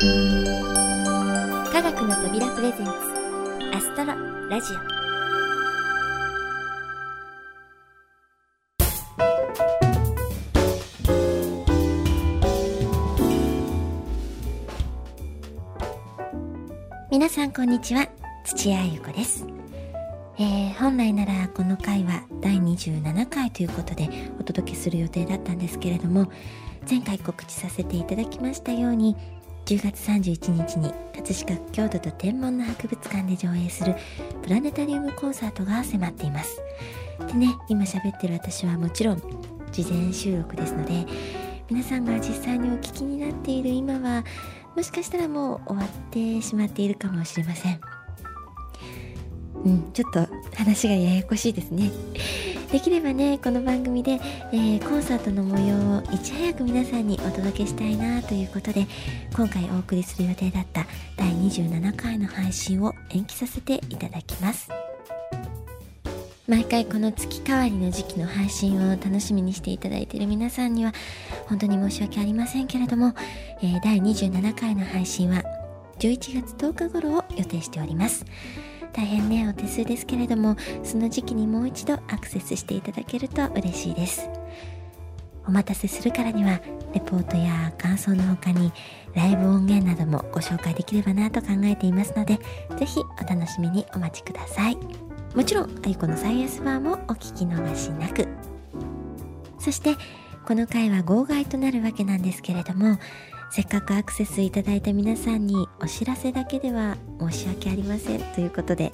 科学の扉プレゼンツアストロラジオ。皆さんこんにちは土屋ゆ子です、えー、本来ならこの回は第27回ということでお届けする予定だったんですけれども前回告知させていただきましたように10月31日に葛飾区郷土と天文の博物館で上映するプラネタリウムコンサートが迫っています。でね今喋ってる私はもちろん事前収録ですので皆さんが実際にお聞きになっている今はもしかしたらもう終わってしまっているかもしれません。うんちょっと話がややこしいですね。できればねこの番組で、えー、コンサートの模様をいち早く皆さんにお届けしたいなということで今回お送りする予定だった第27回の配信を延期させていただきます。毎回この月替わりの時期の配信を楽しみにしていただいている皆さんには本当に申し訳ありませんけれども、えー、第27回の配信は11月10日頃を予定しております。大変ねお手数ですけれどもその時期にもう一度アクセスしていただけると嬉しいです。お待たせするからにはレポートや感想の他にライブ音源などもご紹介できればなと考えていますのでぜひお楽しみにお待ちください。もちろんあゆこのサイエンスバーもお聞き逃しなく。そしてこの回は号外となるわけなんですけれどもせっかくアクセスいただいた皆さんにお知らせだけでは申し訳ありませんということで、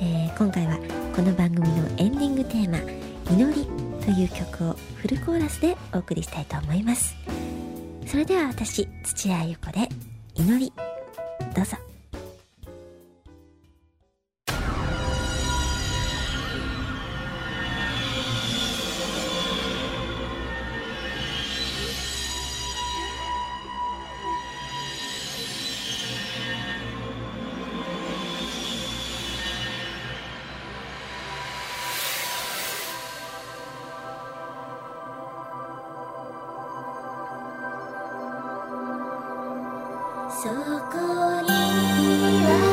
えー、今回はこの番組のエンディングテーマ「祈り」という曲をフルコーラスでお送りしたいと思います。それでは私土屋ゆ子で「祈り」どうぞ。そこには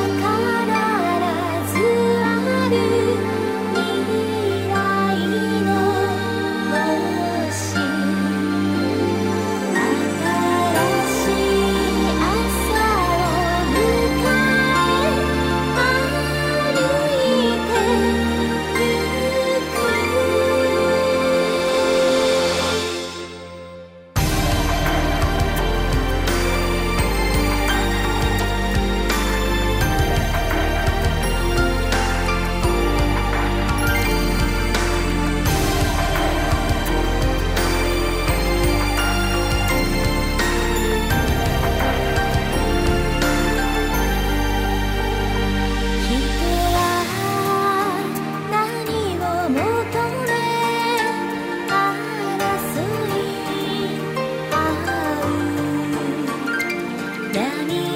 you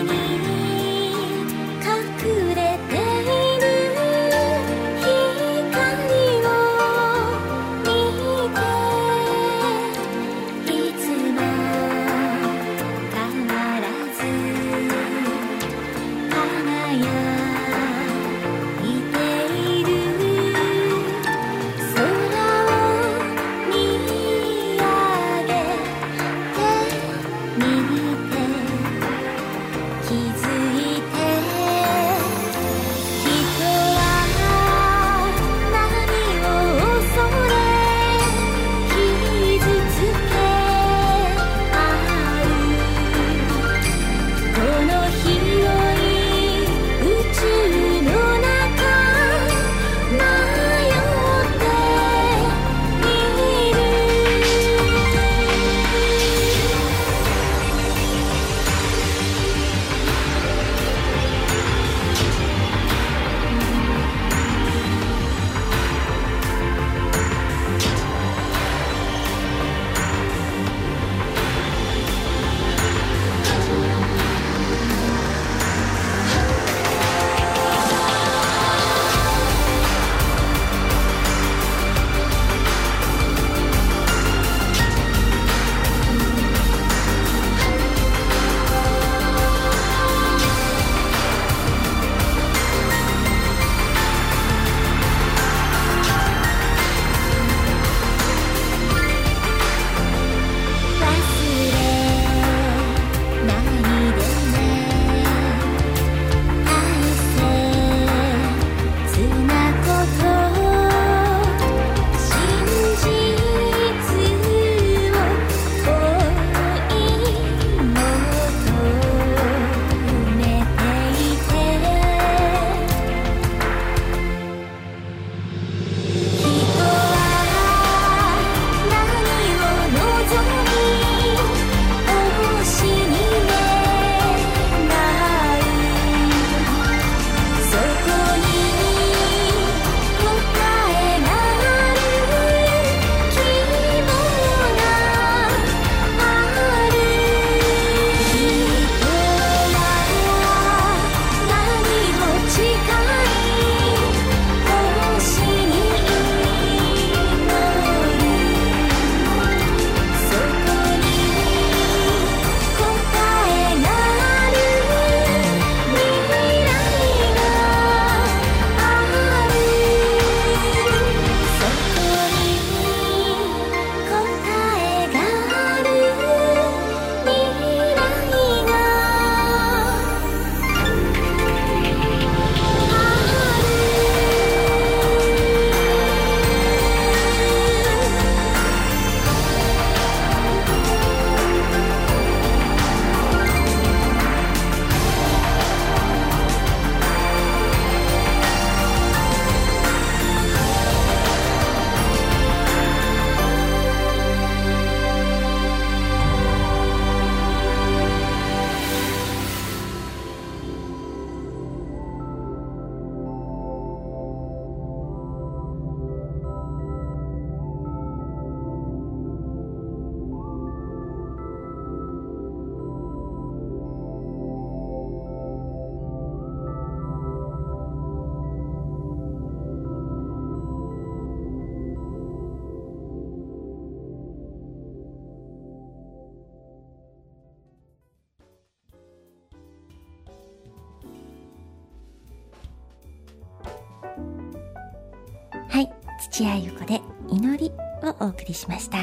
土屋ゆ子で祈りをお送りしました、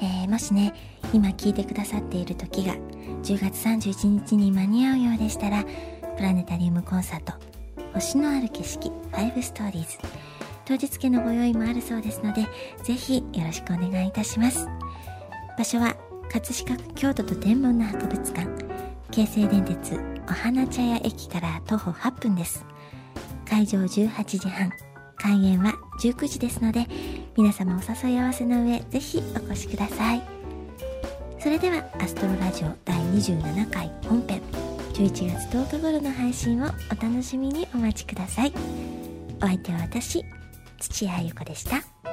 えー、もしね今聞いてくださっている時が10月31日に間に合うようでしたらプラネタリウムコンサート星のある景色5ストーリーズ当日券のご用意もあるそうですのでぜひよろしくお願いいたします。場所は葛飾区京都と天文の博物館京成電鉄お花茶屋駅から徒歩8分です。会場18時半開演は19時ですので皆様お誘い合わせの上ぜひお越しくださいそれではアストロラジオ第27回本編11月10日頃の配信をお楽しみにお待ちくださいお相手は私土屋ゆ子でした。